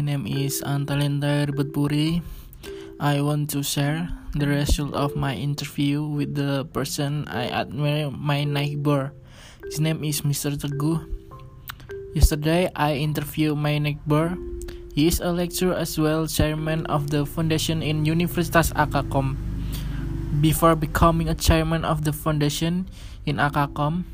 name is Antalenta Ribetpuri. I want to share the result of my interview with the person I admire, my neighbor. His name is Mr. Teguh. Yesterday, I interviewed my neighbor. He is a lecturer as well, chairman of the foundation in Universitas Akakom. Before becoming a chairman of the foundation in Akakom,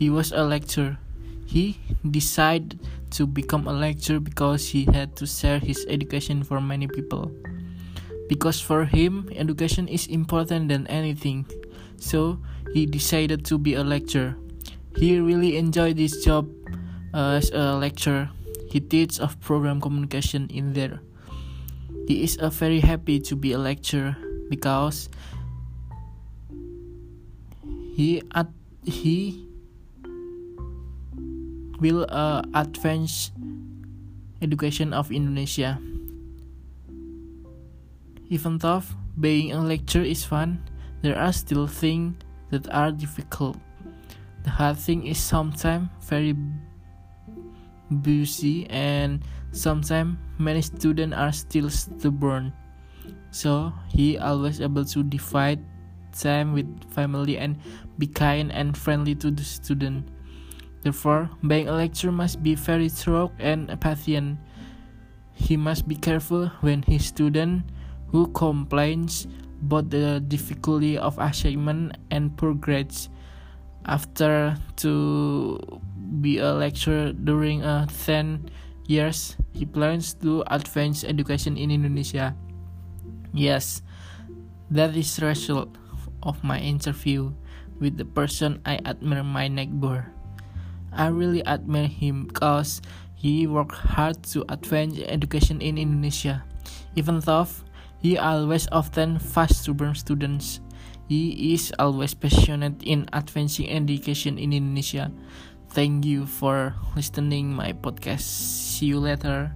he was a lecturer. He decided to become a lecturer because he had to share his education for many people. Because for him, education is important than anything. So he decided to be a lecturer. He really enjoyed this job as a lecturer. He teaches of program communication in there. He is uh, very happy to be a lecturer because he at he will uh, advance education of Indonesia. Even though being a lecturer is fun, there are still things that are difficult. The hard thing is sometimes very busy and sometimes many students are still stubborn. So he always able to divide time with family and be kind and friendly to the student. Therefore, being a lecturer must be very thorough and patient. He must be careful when his student who complains about the difficulty of assignment and poor grades. After to be a lecturer during a 10 years, he plans to advance education in Indonesia. Yes, that is the result of my interview with the person I admire my neighbor. I really admire him because he worked hard to advance education in Indonesia. Even though he always often fast to burn students, he is always passionate in advancing education in Indonesia. Thank you for listening my podcast. See you later.